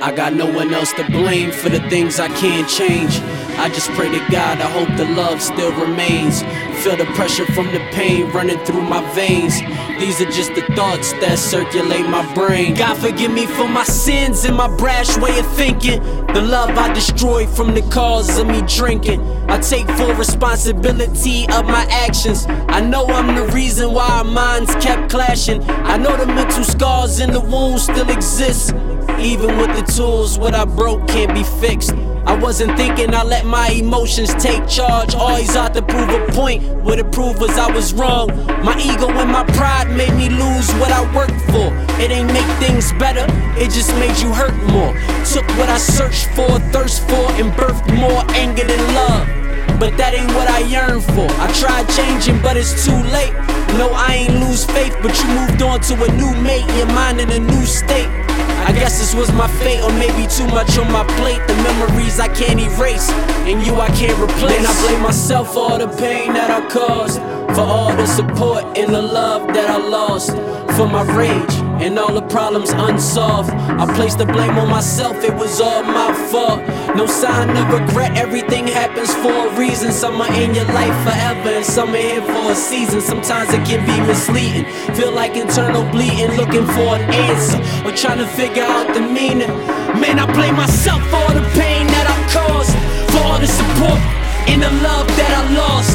I got no one else to blame for the things I can't change. I just pray to God, I hope the love still remains. Feel the pressure from the pain running through my veins. These are just the thoughts that circulate my brain. God forgive me for my sins and my brash way of thinking. The love I destroyed from the cause of me drinking. I take full responsibility of my actions. I know I'm the reason why our minds kept clashing. I know the mental scars and the wounds still exist. Even with the tools, what I broke can't be fixed. I wasn't thinking I let my emotions take charge. Always out to prove a point. What it proved was I was wrong. My ego and my pride made me lose what I worked for. It ain't make things better, it just made you hurt more. Took what I searched for, thirst for, and birthed more anger than love. But that ain't what I yearn for. I tried changing, but it's too late. No, I ain't lose faith, but you moved on to a new mate. Your mind in a new state. I guess this was my fate, or maybe too much on my plate. The memories I can't erase, and you I can't replace. And I blame myself for all the pain that I caused, for all the support and the love that I lost, for my rage and all the problems unsolved. I place the blame on myself, it was all my fault. No sign of regret, everything happens for a reason. Some are in your life forever, and some are here for a season. Sometimes it can be misleading. Feel like internal bleeding, looking for an answer, or trying to figure out the meaning. Man, I blame myself for the pain that I caused, for all the support and the love that I lost,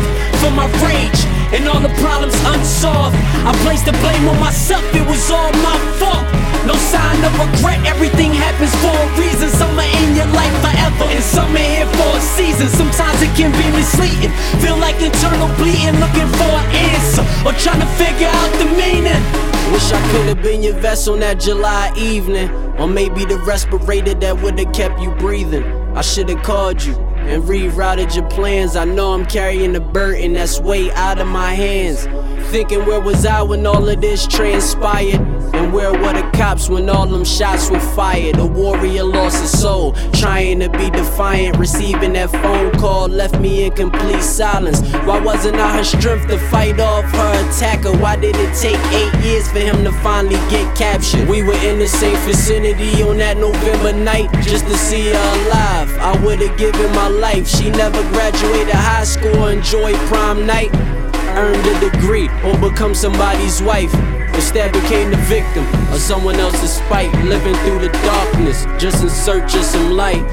The blame on myself, it was all my fault. No sign of regret, everything happens for a reason. Some are in your life forever, and some are here for a season. Sometimes it can be misleading. Feel like internal bleeding, looking for an answer, or trying to figure out the meaning. Wish I could have been your vessel on that July evening, or maybe the respirator that would have kept you breathing. I should have called you and rerouted your plans. I know I'm carrying a burden that's way out of my hands. Thinking where was I when all of this transpired? And where were the cops when all them shots were fired? A warrior lost his soul, trying to be defiant. Receiving that phone call left me in complete silence. Why wasn't I her strength to fight off her attacker? Why did it take eight years for him to finally get captured? We were in the same vicinity on that November night just to see her alive. I would've given my life. She never graduated high school, enjoyed prom night earned a degree or become somebody's wife. Instead became the victim of someone else's spite, living through the darkness, just in search of some light.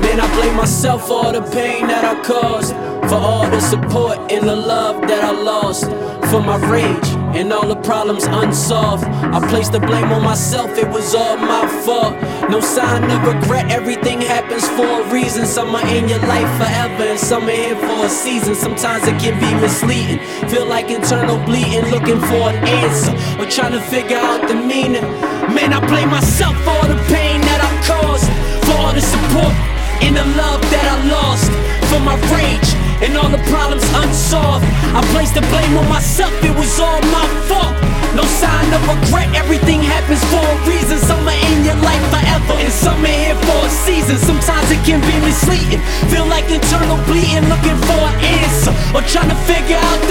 Man, I blame myself for all the pain that I caused, for all the support and the love that I lost, for my rage and all the problems unsolved. I place the blame on myself, it was all my fault. No sign of regret, everything happens for a reason. Some are in your life forever, and some are here for a season. Sometimes it can be misleading. Feel like internal bleeding, looking for an answer, or trying to figure out the meaning. Man, I blame myself for all the pain that I caused, for all the support and the love that I lost, for my rage and all the problems unsolved. I place the blame on myself, it was all my fault. No sign of regret, everything happens for a reason. Some are in your life forever, and some are here for a season. Sometimes it can be misleading. Feel like internal bleeding, looking for an answer, or trying to figure out